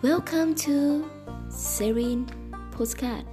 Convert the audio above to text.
Welcome to Serene Postcard.